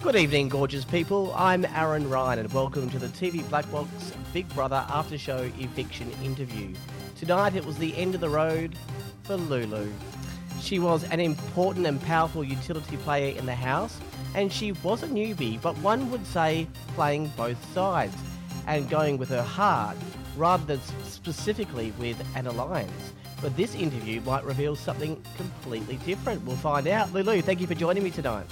Good evening, gorgeous people. I'm Aaron Ryan, and welcome to the TV Black Box Big Brother After Show Eviction interview. Tonight, it was the end of the road for Lulu. She was an important and powerful utility player in the house, and she was a newbie, but one would say playing both sides and going with her heart rather than specifically with an alliance. But this interview might reveal something completely different. We'll find out. Lulu, thank you for joining me tonight.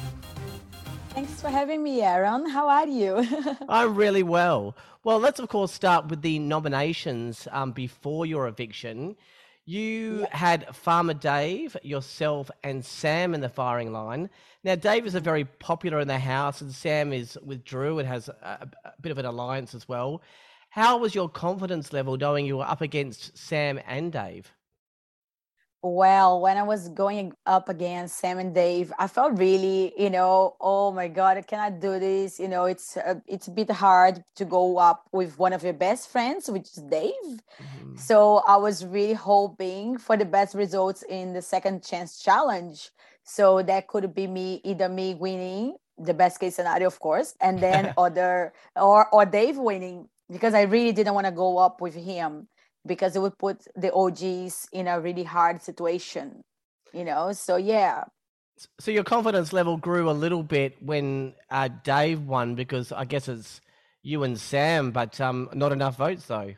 Thanks for having me, Aaron. How are you? I'm really well. Well, let's of course start with the nominations um, before your eviction. You yeah. had Farmer Dave, yourself, and Sam in the firing line. Now, Dave is a very popular in the house, and Sam is with Drew and has a, a bit of an alliance as well. How was your confidence level knowing you were up against Sam and Dave? Well, when I was going up against Sam and Dave, I felt really, you know, oh my God, I cannot do this. You know, it's a, it's a bit hard to go up with one of your best friends, which is Dave. Mm-hmm. So I was really hoping for the best results in the second chance challenge. So that could be me, either me winning, the best case scenario, of course, and then other or or Dave winning because I really didn't want to go up with him because it would put the OGs in a really hard situation, you know? So, yeah. So, your confidence level grew a little bit when uh, Dave won because I guess it's you and Sam, but um, not enough votes, though.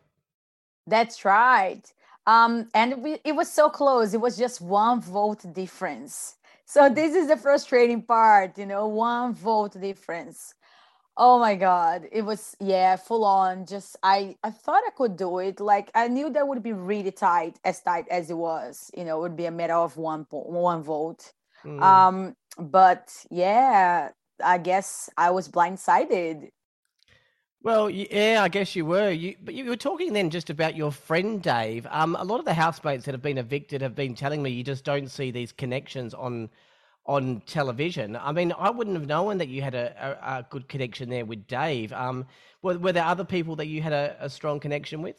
That's right. Um, and we, it was so close. It was just one vote difference. So this is the frustrating part, you know, one vote difference. Oh my god, it was yeah, full on. Just I I thought I could do it. Like I knew that would be really tight, as tight as it was. You know, it would be a matter of one one vote. Mm. Um, but yeah, I guess I was blindsided. Well, yeah, I guess you were. You, but you were talking then just about your friend Dave. Um, a lot of the housemates that have been evicted have been telling me you just don't see these connections on on television. I mean, I wouldn't have known that you had a, a, a good connection there with Dave. Um, were, were there other people that you had a, a strong connection with?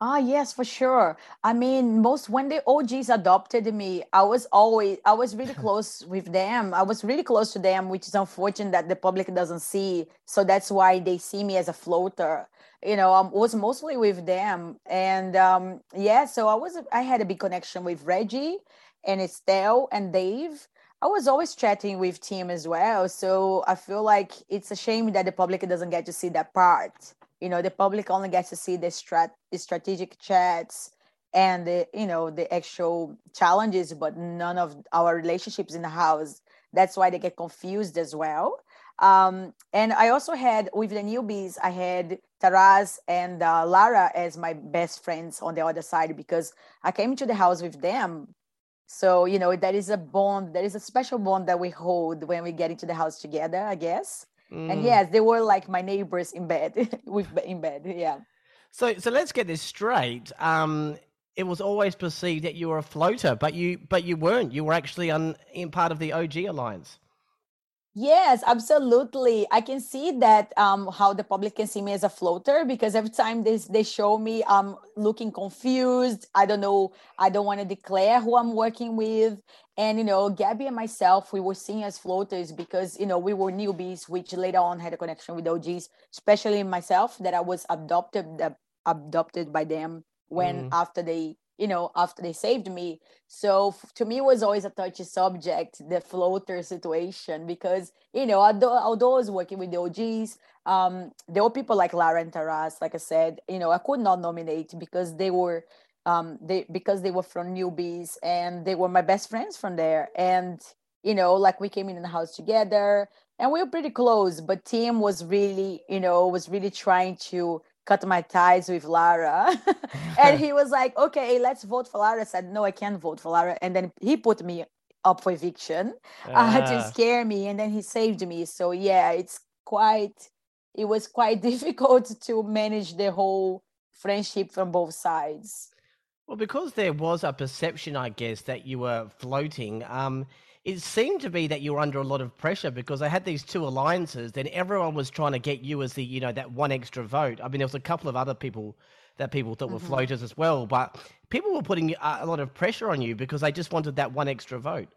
Ah, yes, for sure. I mean, most when the OGs adopted me, I was always I was really close with them. I was really close to them, which is unfortunate that the public doesn't see. So that's why they see me as a floater. You know, I was mostly with them, and um, yeah, so I was I had a big connection with Reggie and Estelle and Dave. I was always chatting with Tim as well. So I feel like it's a shame that the public doesn't get to see that part. You know, the public only gets to see the strat the strategic chats and the you know the actual challenges, but none of our relationships in the house. That's why they get confused as well. Um, and I also had with the newbies, I had Taras and uh, Lara as my best friends on the other side because I came to the house with them so, you know, that is a bond, there is a special bond that we hold when we get into the house together, I guess. Mm. And yes, they were like my neighbors in bed, with in bed. Yeah. So, so let's get this straight. Um, it was always perceived that you were a floater, but you, but you weren't. You were actually on, in part of the OG alliance. Yes, absolutely. I can see that um, how the public can see me as a floater because every time they, they show me, I'm looking confused. I don't know. I don't want to declare who I'm working with. And, you know, Gabby and myself, we were seen as floaters because, you know, we were newbies, which later on had a connection with OGs, especially myself, that I was adopted, uh, adopted by them when mm. after they you know after they saved me so to me it was always a touchy subject the floater situation because you know although, although i was working with the og's um, there were people like lara and taras like i said you know i could not nominate because they were um, they because they were from newbies and they were my best friends from there. And you know, like we came in the house together and we were pretty close. But Tim was really, you know, was really trying to cut my ties with Lara. and he was like, okay, let's vote for Lara. I said, no, I can't vote for Lara. And then he put me up for eviction uh, to Ah. scare me. And then he saved me. So yeah, it's quite, it was quite difficult to manage the whole friendship from both sides. Well, because there was a perception, I guess, that you were floating, um, it seemed to be that you were under a lot of pressure because they had these two alliances, then everyone was trying to get you as the, you know, that one extra vote. I mean, there was a couple of other people that people thought were floaters as well, but people were putting a a lot of pressure on you because they just wanted that one extra vote.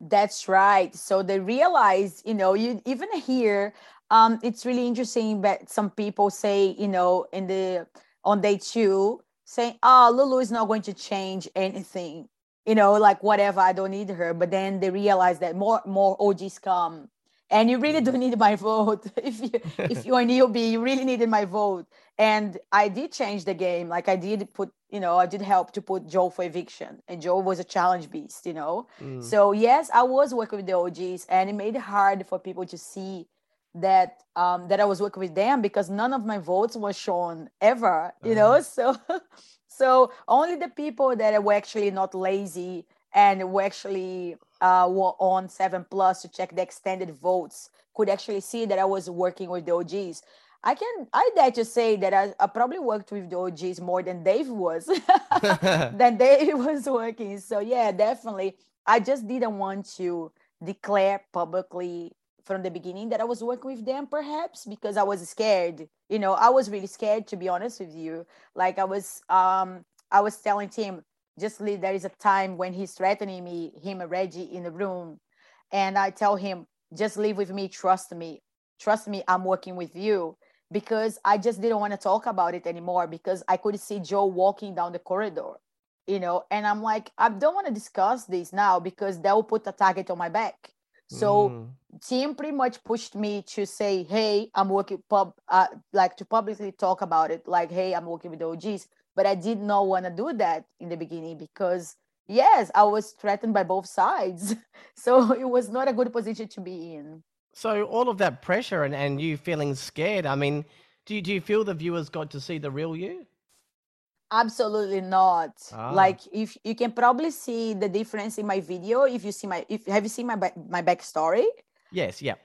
That's right. So they realized, you know, you even here, um, it's really interesting that some people say, you know, in the on day two, saying, "Oh, Lulu is not going to change anything," you know, like whatever, I don't need her. But then they realize that more more OGs come, and you really don't need my vote. if you if you're a newbie, you really needed my vote. And I did change the game. Like I did put, you know, I did help to put Joe for eviction, and Joe was a challenge beast, you know. Mm. So yes, I was working with the OGs, and it made it hard for people to see that um, that I was working with them because none of my votes were shown ever, you know. So so only the people that were actually not lazy and were actually uh, were on Seven Plus to check the extended votes could actually see that I was working with the OGs. I can I dare to say that I, I probably worked with the OGs more than Dave was than Dave was working. So yeah, definitely. I just didn't want to declare publicly from the beginning that I was working with them, perhaps because I was scared. You know, I was really scared to be honest with you. Like I was um I was telling Tim, just leave there is a time when he's threatening me, him and Reggie in the room. And I tell him, just leave with me, trust me. Trust me, I'm working with you. Because I just didn't want to talk about it anymore because I could see Joe walking down the corridor, you know, and I'm like, I don't want to discuss this now because that will put a target on my back. So Mm. Tim pretty much pushed me to say, "Hey, I'm working pub, uh, like to publicly talk about it. Like, hey, I'm working with the OGs." But I did not want to do that in the beginning because, yes, I was threatened by both sides. So it was not a good position to be in. So all of that pressure and, and you feeling scared, I mean, do you, do you feel the viewers got to see the real you? Absolutely not. Ah. Like, if you can probably see the difference in my video, if you see my, if have you seen my back, my backstory? Yes, yeah.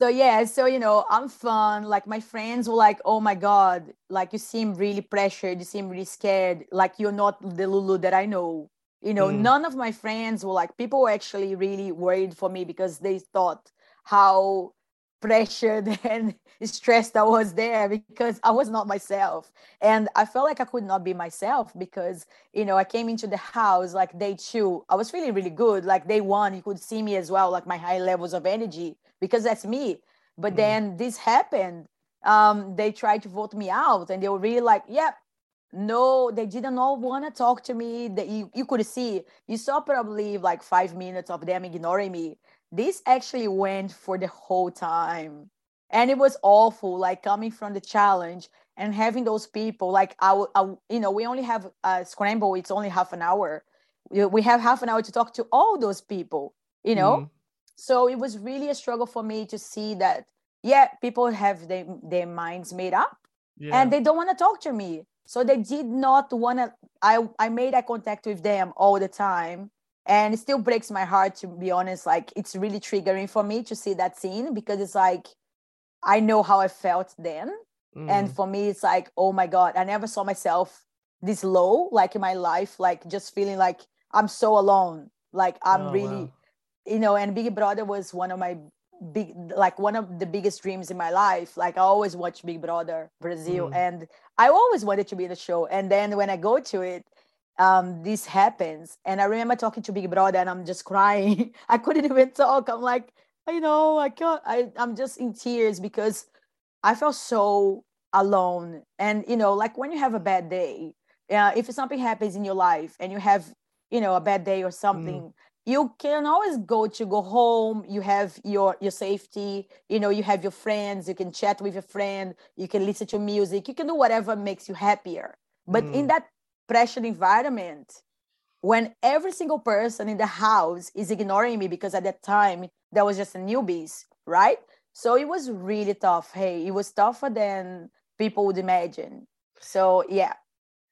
So yeah, so you know, I'm fun. Like my friends were like, "Oh my god, like you seem really pressured. You seem really scared. Like you're not the Lulu that I know." You know, Mm. none of my friends were like. People were actually really worried for me because they thought how pressured and stressed I was there because I was not myself, and I felt like I could not be myself because you know I came into the house like day two. I was feeling really good. Like day one, you could see me as well, like my high levels of energy because that's me. But Mm. then this happened. Um, they tried to vote me out, and they were really like, "Yep, no." They didn't all want to talk to me. That you you could see, you saw probably like five minutes of them ignoring me. This actually went for the whole time, and it was awful. Like coming from the challenge and having those people, like I, I you know, we only have a scramble. It's only half an hour. We have half an hour to talk to all those people. You know Mm. so it was really a struggle for me to see that yeah people have their, their minds made up Yeah. and they don't want to talk to me so they did not want to i i made eye contact with them all the time and it still breaks my heart to be honest like it's really triggering for me to see that scene because it's like i know how i felt then and Mm. for me it's like oh my god i never saw myself this low like in my life like just feeling like i'm so alone like i'm Oh, really wow. you know and big brother was one of my big like one of the biggest dreams in my life like i always watch big brother brazil Mm. and i always wanted to be in the show and then when i go to it um this happens. And i remember talking to big brother and i'm just crying. I couldn't even talk. I'm like you know i can't I, i'm just in tears because i felt so alone. And you know like when you have a bad day uh, if something happens in your life and you have you know a bad day or something you can always go to go home. You have your your safety. You know you have your friends. You can chat with your friend. You can listen to music. You can do whatever makes you happier. But in Mm. that pressured environment when every single person in the house is ignoring me because at that time there was just a newbies, right? So it was really tough. Hey, it was tougher than people would imagine. So yeah.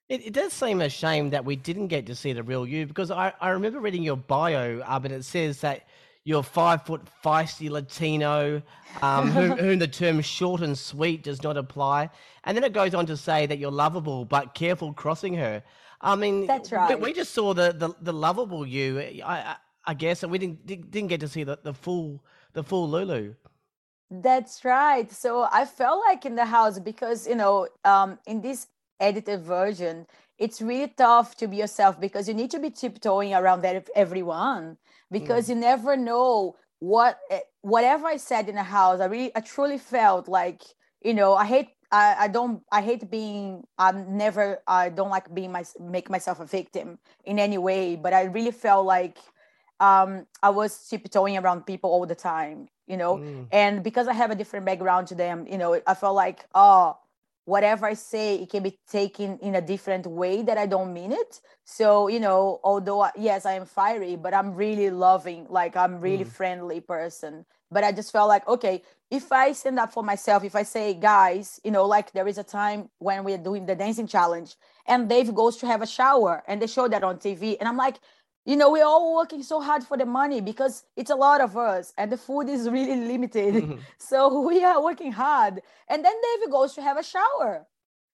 It, it does seem a shame that we didn't get to see the real you because I, I remember reading your bio, uh, but it says that you're five foot feisty Latino, um, whom, whom, the term short and sweet does not apply. And then it goes on to say that you're lovable but careful crossing her. I mean, that's right. We, we just saw the, the, the lovable you, I, I, I, guess, and we didn't didn't get to see the, the full the full Lulu. That's right. So I felt like in the house because you know, um, in this edited version, it's really tough to be yourself because you need to be tiptoeing around everyone because mm. you never know what eh, whatever I said in the house. I really, I truly felt like you know, I hate I, I don't I hate being I'm never I don't like being my make myself a victim in any way, but I really felt like um I was tiptoeing around people all the time, you know, mm. and because I have a different background to them, you know, I felt like oh whatever I say it can be taken in a different way that I don't mean it. So you know, although yes I am fiery, but I'm really loving, like I'm really mm. friendly person. But I just felt like okay, if I stand up for myself, if I say, guys, you know, like there is a time when we're doing the dancing challenge and Dave goes to have a shower and they show that on TV. And I'm like, you know, we're all working so hard for the money because it's a lot of us and the food is really limited. Mm-hmm. So we are working hard. And then david goes to have a shower.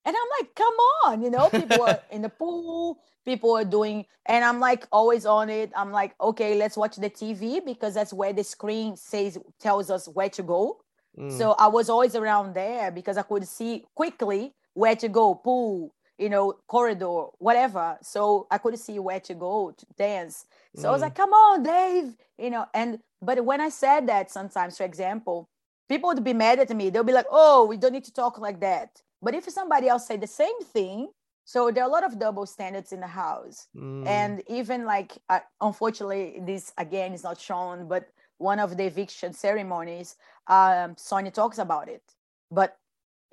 And I'm like, come on, you know, people are in the pool, people are doing, and I'm like always on it. I'm like, okay, let's watch the TV because that's where the screen says tells us where to go. Mm. So I was always around there because I could see quickly where to go, pool, you know, corridor, whatever. So I couldn't see where to go to dance. So mm. I was mm. like, come on, Dave, you know, and but when I said that sometimes, for example, people would be mad at me. They'll be like, oh, we don't need to talk like that. But if somebody else say the same thing, so there are a lot of double standards in the house. Mm. And even like, uh, unfortunately, this again is not shown, but one of the eviction ceremonies, um, Sonia talks about it, but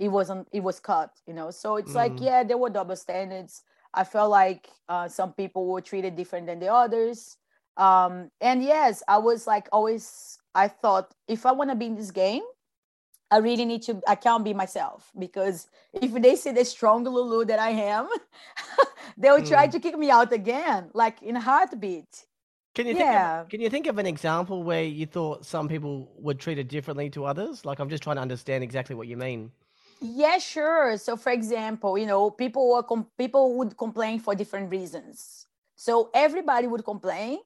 it wasn't, it was cut, you know? So it's mm. like, yeah, there were double standards. I felt like uh, some people were treated different than the others. Um, and yes, I was like always, I thought if I want to be in this game, I really need to, I can't be myself because if they see the strong Lulu that I am, they'll mm. try to kick me out again, like in a heartbeat. Can you think yeah. of, can you think of an example where you thought some people were treated differently to others? Like I'm just trying to understand exactly what you mean. Yeah, sure. So for example, you know, people were com- people would complain for different reasons. So everybody would complain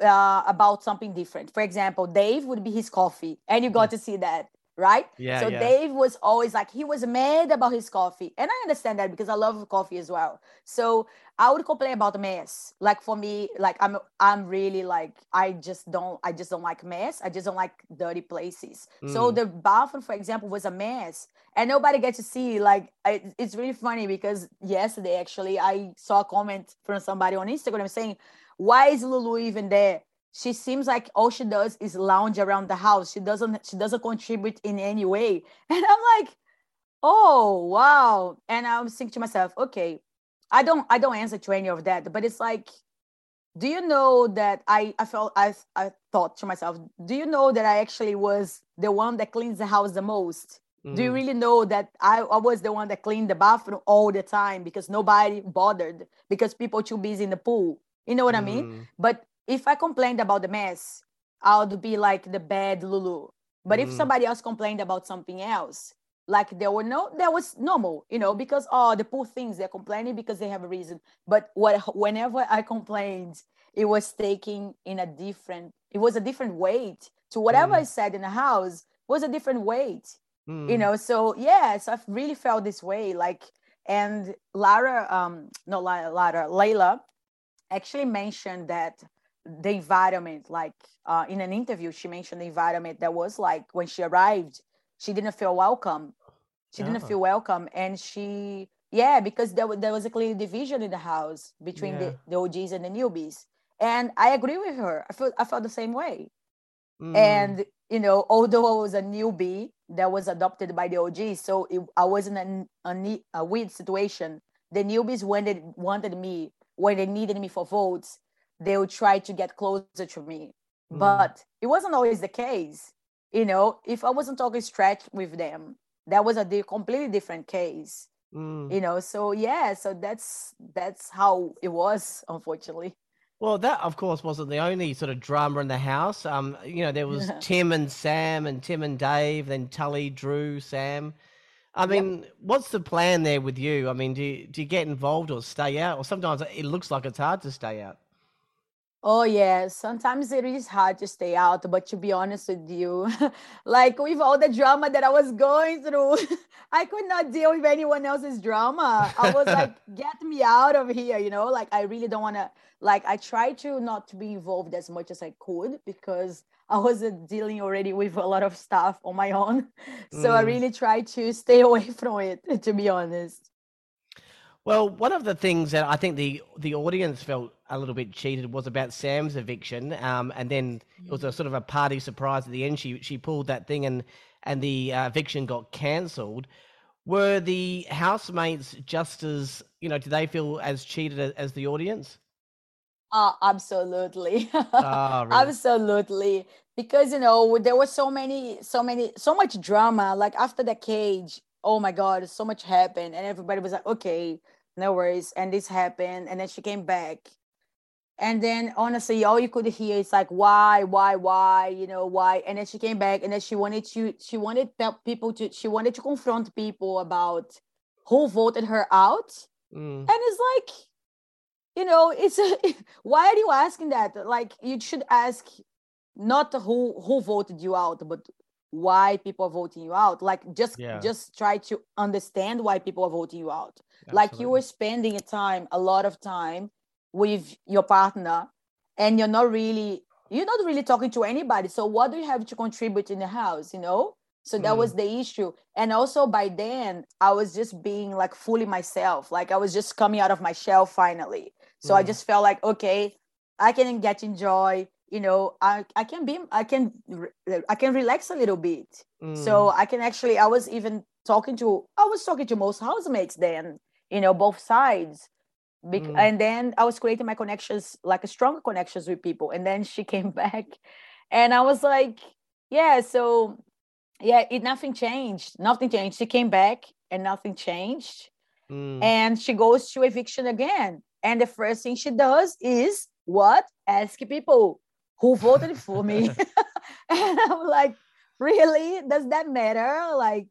uh, about something different. For example, Dave would be his coffee, and you got hmm. to see that right? Yeah. So yeah. Dave was always like he was mad about his coffee, and I understand that because I love coffee as well. So I would complain about the mess. Like for me, like I'm I'm really like I just don't I just don't like mess. I just don't like dirty places. Mm. So the bathroom, for example, was a mess, and nobody gets to see. Like I, it's really funny because yesterday actually I saw a comment from somebody on Instagram saying, "Why is Lulu even there?" She seems like all she does is lounge around the house she doesn't she doesn't contribute in any way and i'm like oh wow and i'm thinking to myself okay i don't i don't answer to any of that but it's like do you know that i i felt i i thought to myself do you know that i actually was the one that cleans the house the most mm. do you mm. really know that I, I was the one that cleaned the bathroom all the time because nobody bothered because people too busy in the pool you know what mm. I mean? Mm. But if I complained about the mess, I would be like the bad Lulu. But mm. if somebody else complained about something else, like there were no, that was normal, you know, because oh, the poor things they're complaining because they have a reason. But what, whenever I complained, it was taking in a different, it was a different weight to whatever mm. I said in the house was a different weight, mm. you know. So yes, I've really felt this way. Like, and Lara, um, no, Lara, Layla, actually mentioned that the environment like uh, in an interview she mentioned the environment that was like when she arrived she didn't feel welcome. She didn't feel welcome and she yeah because there, there was a clear division in the house between yeah. the, the og's and the newbies. And i agree with her. I felt i felt the same way. Mm. and you know although i was a newbie that was adopted by the og so it, i was in a, a, a weird situation. The newbies when they wanted me, when they needed me for votes, they would try to get closer to me. Mm. But it wasn't always the case. You know, if I wasn't talking stretch with them, that was a completely different case. Mm. You know, so yeah, so that's that's how it was, unfortunately. Well, that of course wasn't the only sort of drama in the house. Um, you know, there was Tim and Sam and Tim and Dave, then Tully, Drew, Sam. I mean, yep. what's the plan there with you? I mean, do you, do you get involved or stay out? Or sometimes it looks like it's hard to stay out. Oh yeah, sometimes it is hard to stay out, but to be honest with you, like with all the drama that I was going through, I could not deal with anyone else's drama. I was like, get me out of here, you know? Like I really don't want to like I tried to not to be involved as much as I could because I was dealing already with a lot of stuff on my own. So mm. I really tried to stay away from it to be honest. Well, one of the things that I think the the audience felt a little bit cheated was about Sam's eviction, um, and then it was a sort of a party surprise at the end. She she pulled that thing, and and the uh, eviction got cancelled. Were the housemates just as you know? Do they feel as cheated as, as the audience? Oh, absolutely, oh, really? absolutely. Because you know there was so many, so many, so much drama. Like after the cage, oh my god, so much happened, and everybody was like, okay no worries. And this happened. And then she came back. And then honestly, all you could hear is like, why, why, why, you know, why? And then she came back and then she wanted to, she wanted people to, she wanted to confront people about who voted her out. Mm. And it's like, you know, it's a, why are you asking that? Like you should ask not who who voted you out, but why people are voting you out. Like just yeah. just try to understand why people are voting you out. Absolutely. like you were spending a time a lot of time with your partner and you're not really you're not really talking to anybody. So what do you have to contribute in the house you know? So that mm. was the issue. And also by then i was just being like fully myself. Like i was just coming out of my shell finally. So mm. i just felt like okay i can get enjoy you know? I i can be i can i can relax a little bit. Mm. so i can actually i was even talking to i was talking to most housemates then you know both sides Be- mm. and then i was creating my connections like a stronger connections with people and then she came back and i was like yeah so yeah it nothing changed nothing changed. She came back and nothing changed mm. and she goes to eviction again and the first thing she does is what? Ask people who voted for me. And i'm like really? Does that matter? Like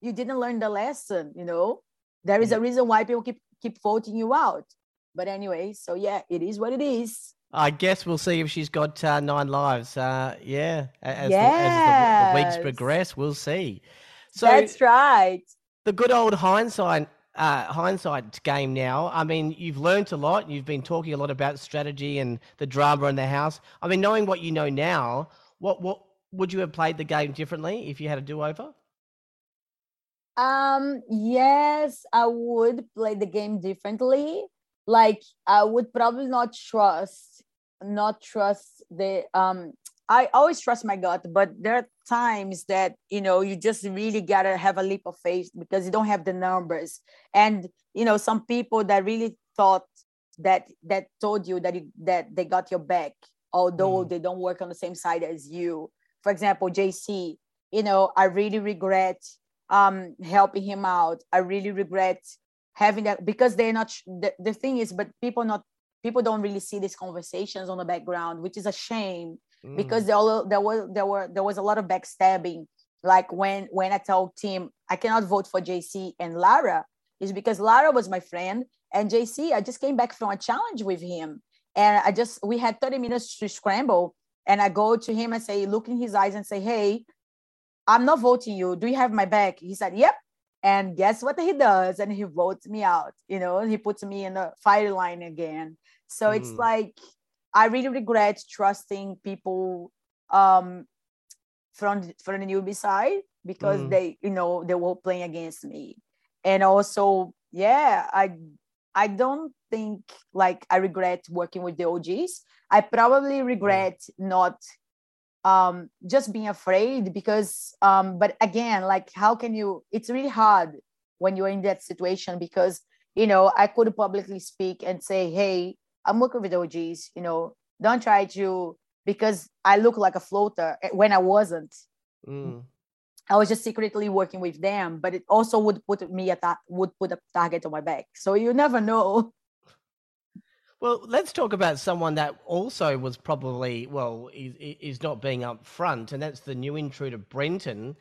you didn't learn the lesson you know? There is a reason why people keep keep voting you out. But anyway, so yeah, it is what it is. I guess we'll see if she's got uh, nine lives. Uh, yeah, as, yes. the, as the, the, weeks progress, we'll see. So that's right. The good old hindsight uh, hindsight game now. I mean, you've learned a lot. You've been talking a lot about strategy and the drama in the house. I mean, knowing what you know now, what what would you have played the game differently if you had a do over? Um, yes, I would play the game differently. Like I would probably not trust, not trust the um I always trust my gut, but there are times that you know you just really gotta have a leap of faith because you don't have the numbers. And you know, some people that really thought that that told you that you, that they got your back, although mm. they don't work on the same side as you. For example, JC, you know, I really regret um, helping him out. I really regret having that because they're not. The, the thing is, but people not people don't really see these conversations on the background, which is a shame mm. because there, there was there were there was a lot of backstabbing. Like when when I told Tim I cannot vote for JC and Lara, is because Lara was my friend and JC. I just came back from a challenge with him, and I just we had 30 minutes to scramble. And I go to him and say, look in his eyes and say, hey, I'm not voting you. Do you have my back? He said, Yep. And guess what he does? And he votes me out. You know, he puts me in the fire line again. So mm. it's like I really regret trusting people um from from the newbie side because mm. they, you know, they were playing against me. And also, yeah, I I don't think like I regret working with the OGs. I probably mm. regret not um, just being afraid because um, but again like how can you it's really hard when you're in that situation because you know, I could publicly speak and say, hey, I'm working with OGs, you know, don't try to because I look like a floater eh, when I wasn't. Mm. I was just secretly working with them, but it also would put me at that would put a target on my back. So you never know. Well, let's talk about someone that also was probably well is, is not being upfront, and that's the new intruder Brenton.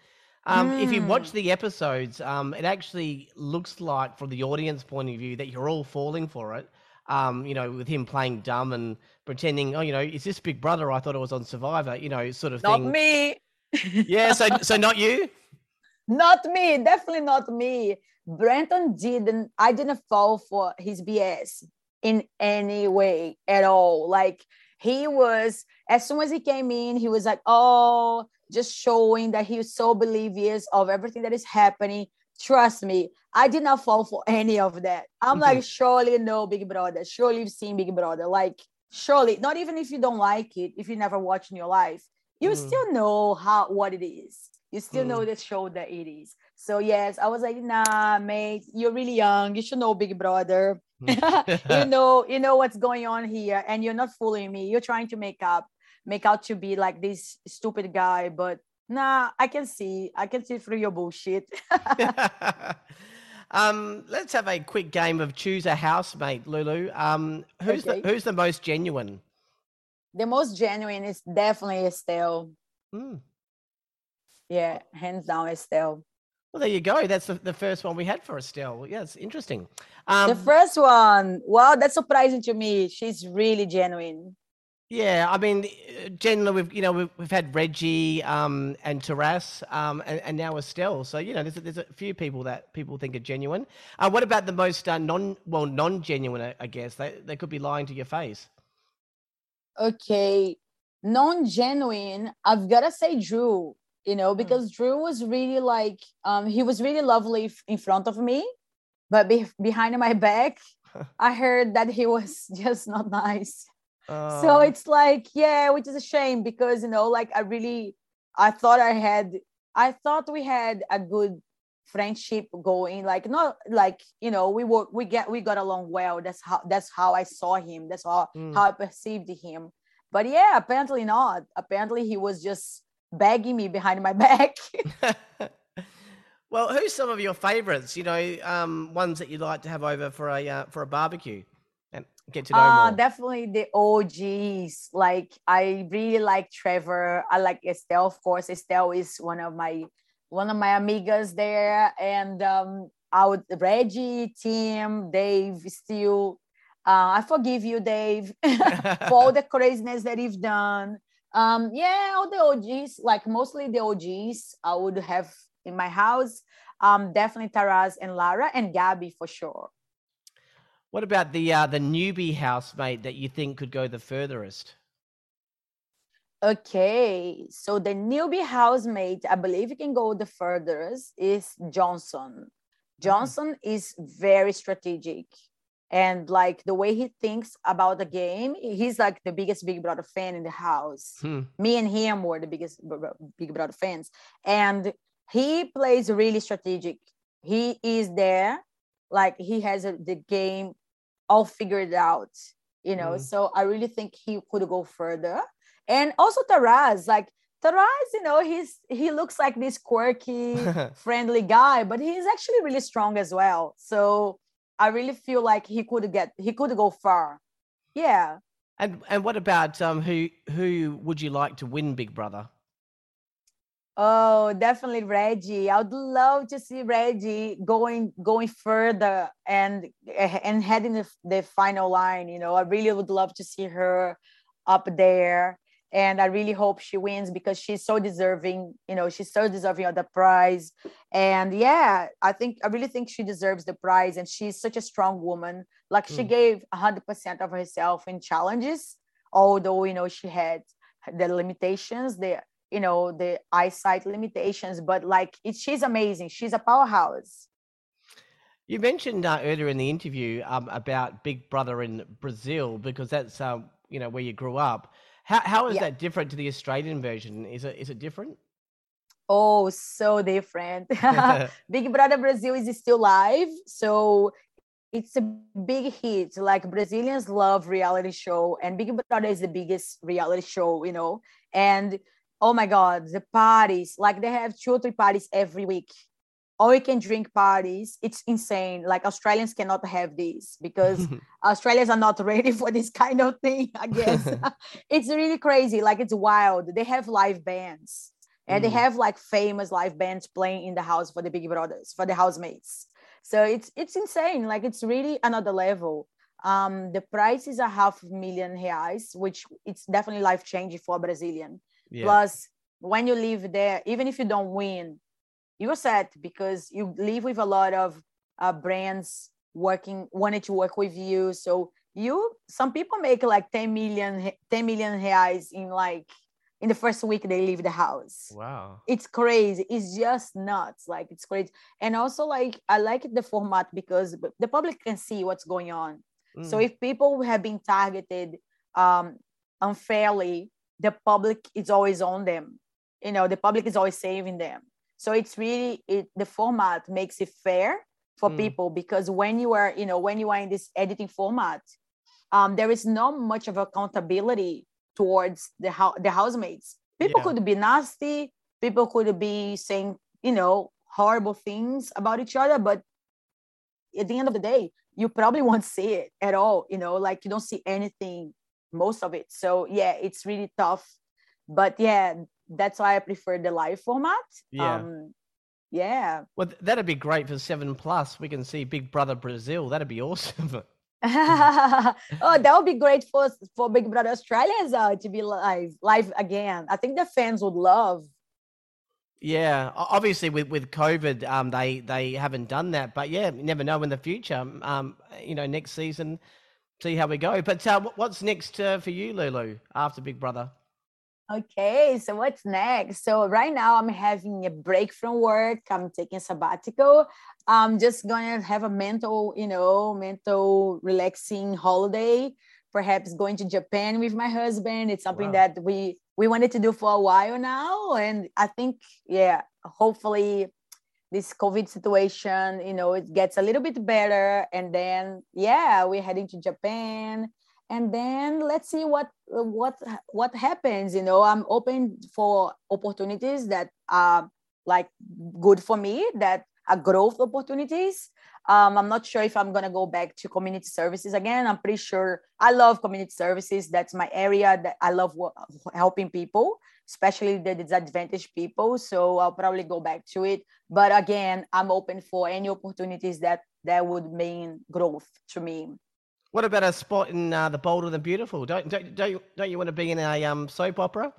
Um, mm. If you watch hmm. the episodes, um, it actually looks like, from the audience point of view, that you're all falling for it. Um, you know, with him playing dumb and pretending, oh, you know, is this Big Brother? I thought it was on Survivor, you know, sort of not thing. Not me. yeah, so so not you. Not me, definitely not me. Brenton didn't. I didn't fall for his BS in any way at all. Like he was, as soon as he came in, he was like, "Oh, just showing that he was so oblivious of everything that is happening. Trust me, I did not fall for any of that. I'm like, surely no Big Brother. Surely you've seen Big Brother. Like, surely, not even if you don't like it, if you never watch in your life, you mm. still know how what it is. You still mm. know the show that it is. So yes, I was like, nah, mate, you're really young. You should know Big Brother. Mm. you know, you know what's going on here, and you're not fooling me. You're trying to make up make out to be like this stupid guy, but nah, I can see, I can see through your bullshit. um, let's have a quick game of choose a housemate, Lulu. Um, who's okay. the who's the most genuine? The most genuine is definitely Estelle. Mm. Yeah, hands down, Estelle. Well, there you go. That's the, the first one we had for Estelle. Yeah, it's interesting. Um, the first one, wow, that's surprising to me. She's really genuine. Yeah, I mean, generally we've you know we've, we've had Reggie um, and Taras um, and, and, now Estelle. So you know, there's a, there's a few people that people think are genuine. Uh, what about the most uh, non well non genuine? I guess they they could be lying to your face. Okay, non genuine. I've gotta say Drew. You know, hmm. because mm. Drew was really like um, he was really lovely in front of me, but be- behind my back, I heard that he was just not nice so um, it's like yeah which is a shame because you know like i really i thought i had i thought we had a good friendship going like not like you know we were we get we got along well that's how that's how i saw him that's how, mm. how i perceived him but yeah apparently not apparently he was just begging me behind my back well who's some of your favorites you know um ones that you'd like to have over for a uh, for a barbecue and get to know uh, more? Definitely the OGs. Like I really like Trevor. I like Estelle, of course. Estelle is one of my one of my amigas there, and um, I would Reggie, Tim, Dave, still. Uh, I forgive you, Dave, for all the craziness that you've done. Um, yeah, all the OGs, like mostly the OGs, I would have in my house. Um, definitely Taras and Lara and Gabby for sure. What about the uh, the newbie housemate that you think could go the furthest? Okay, so the newbie housemate, I believe he can go the furthest, is Johnson. Johnson mm-hmm. is very strategic. And like the way he thinks about the game, he's like the biggest Big Brother fan in the house. Hmm. Me and him were the biggest Big Brother fans. And he plays really strategic. He is there, like he has a, the game all figured out you know mm. so i really think he could go further and also taras like taras you know he's he looks like this quirky friendly guy but he's actually really strong as well so i really feel like he could get he could go far yeah and and what about um who who would you like to win big brother Oh, definitely Reggie. I would love to see Reggie going going further and and heading the, the final line. You know, I really would love to see her up there. And I really hope she wins because she's so deserving. You know, she's so deserving of the prize. And yeah, I think I really think she deserves the prize. And she's such a strong woman. Like mm. she gave hundred percent of herself in challenges, although you know she had the limitations. The you know the eyesight limitations but like it, she's amazing she's a powerhouse you mentioned uh, earlier in the interview um, about big brother in brazil because that's um, you know where you grew up how, how is yeah. that different to the australian version is it is it different oh so different big brother brazil is still live so it's a big hit. Like Brazilians love reality show, and Big Brother is the biggest reality show, you know. And oh my God, the parties! Like they have two or three parties every week. All you can drink parties. It's insane. Like Australians cannot have this because Australians are not ready for this kind of thing. I guess it's really crazy. Like it's wild. They have live bands and mm. they have like famous live bands playing in the house for the Big Brothers for the housemates so it's it's insane like it's really another level um the price is a half million reais which it's definitely life changing for a brazilian yeah. plus when you live there even if you don't win you're set because you live with a lot of uh, brands working wanted to work with you. So you some people make like 10 million 10 million reais in like in the first week they leave the house. Wow. It's crazy. It's just nuts. Like it's crazy. And also like i like the format because the public can see what's going on. Mm. so if people have been targeted um unfairly the public is always on them. You know the public is always saving them so it's really it the format makes it fair for mm. people because when you are you know when you are in this editing format um, there is not much of accountability towards the ho- the housemates. People yeah. could be nasty. People could be saying, you know, horrible things about each other, but at the end of the day, you probably won't see it at all. You know, like you don't see anything, most of it. So yeah, it's really tough. But yeah, that's why I prefer the live format. Yeah. Um, yeah. Well, that'd be great for Seven Plus. We can see Big Brother Brazil. That'd be awesome. oh, that would be great for for Big Brother Australians uh, to be live live again. I think the fans would love. Yeah, obviously with with COVID, um, they they haven't done that, but yeah, you never know in the future. Um, you know, next season, see how we go. But uh, what's next uh, for you, Lulu, after Big Brother? Okay, so what's next? So right now I'm having a break from work. I'm taking sabbatical. I'm just gonna have a mental, you know, mental relaxing holiday. Perhaps going to Japan with my husband. It's something wow. that we we wanted to do for a while now, and I think, yeah, hopefully this COVID situation, you know, it gets a little bit better, and then yeah, we're heading to Japan and then let's see what what what happens you know i'm open for opportunities that are like good for me that are growth opportunities. Um, i'm not sure if i'm going to go back to community services again. I'm pretty sure i love community services. That's my area that i love helping people especially the disadvantaged people. So i'll probably go back to it. But again i'm open for any opportunities that that would mean growth to me what about a spot in uh, The Bold and the Beautiful? Don't, don't, don't, you, don't you want to be in a um, soap opera?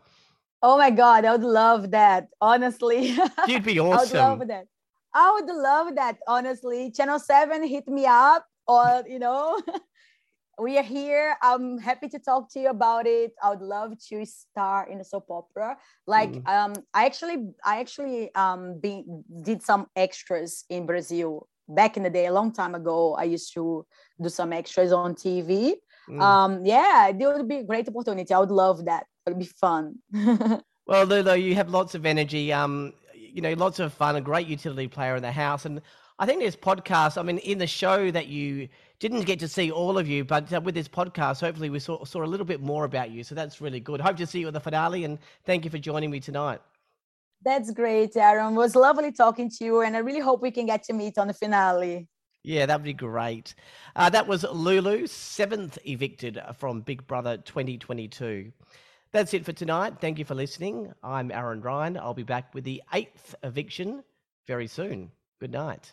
Oh my God, I would love that, honestly. You'd be awesome. I would love that. I would love that, honestly. Channel 7, hit me up, or, you know, we are here. I'm happy to talk to you about it. I would love to star in a soap opera. Like, mm. um, I actually, I actually um, be, did some extras in Brazil back in the day, a long time ago, I used to do some extras on TV. Mm. Um, yeah, it would be a great opportunity. I would love that. It would be fun. well, Lulu, you have lots of energy. Um, you know, lots of fun. A great utility player in the house, and I think this podcast. I mean, in the show that you didn't get to see all of you, but uh, with this podcast, hopefully we saw, saw a little bit more about you. So that's really good. Hope to see you at the finale, and thank you for joining me tonight. That's great, Aaron. It was lovely talking to you, and I really hope we can get to meet on the finale. Yeah, that would be great. Uh, that was Lulu, seventh evicted from Big Brother 2022. That's it for tonight. Thank you for listening. I'm Aaron Ryan. I'll be back with the eighth eviction very soon. Good night.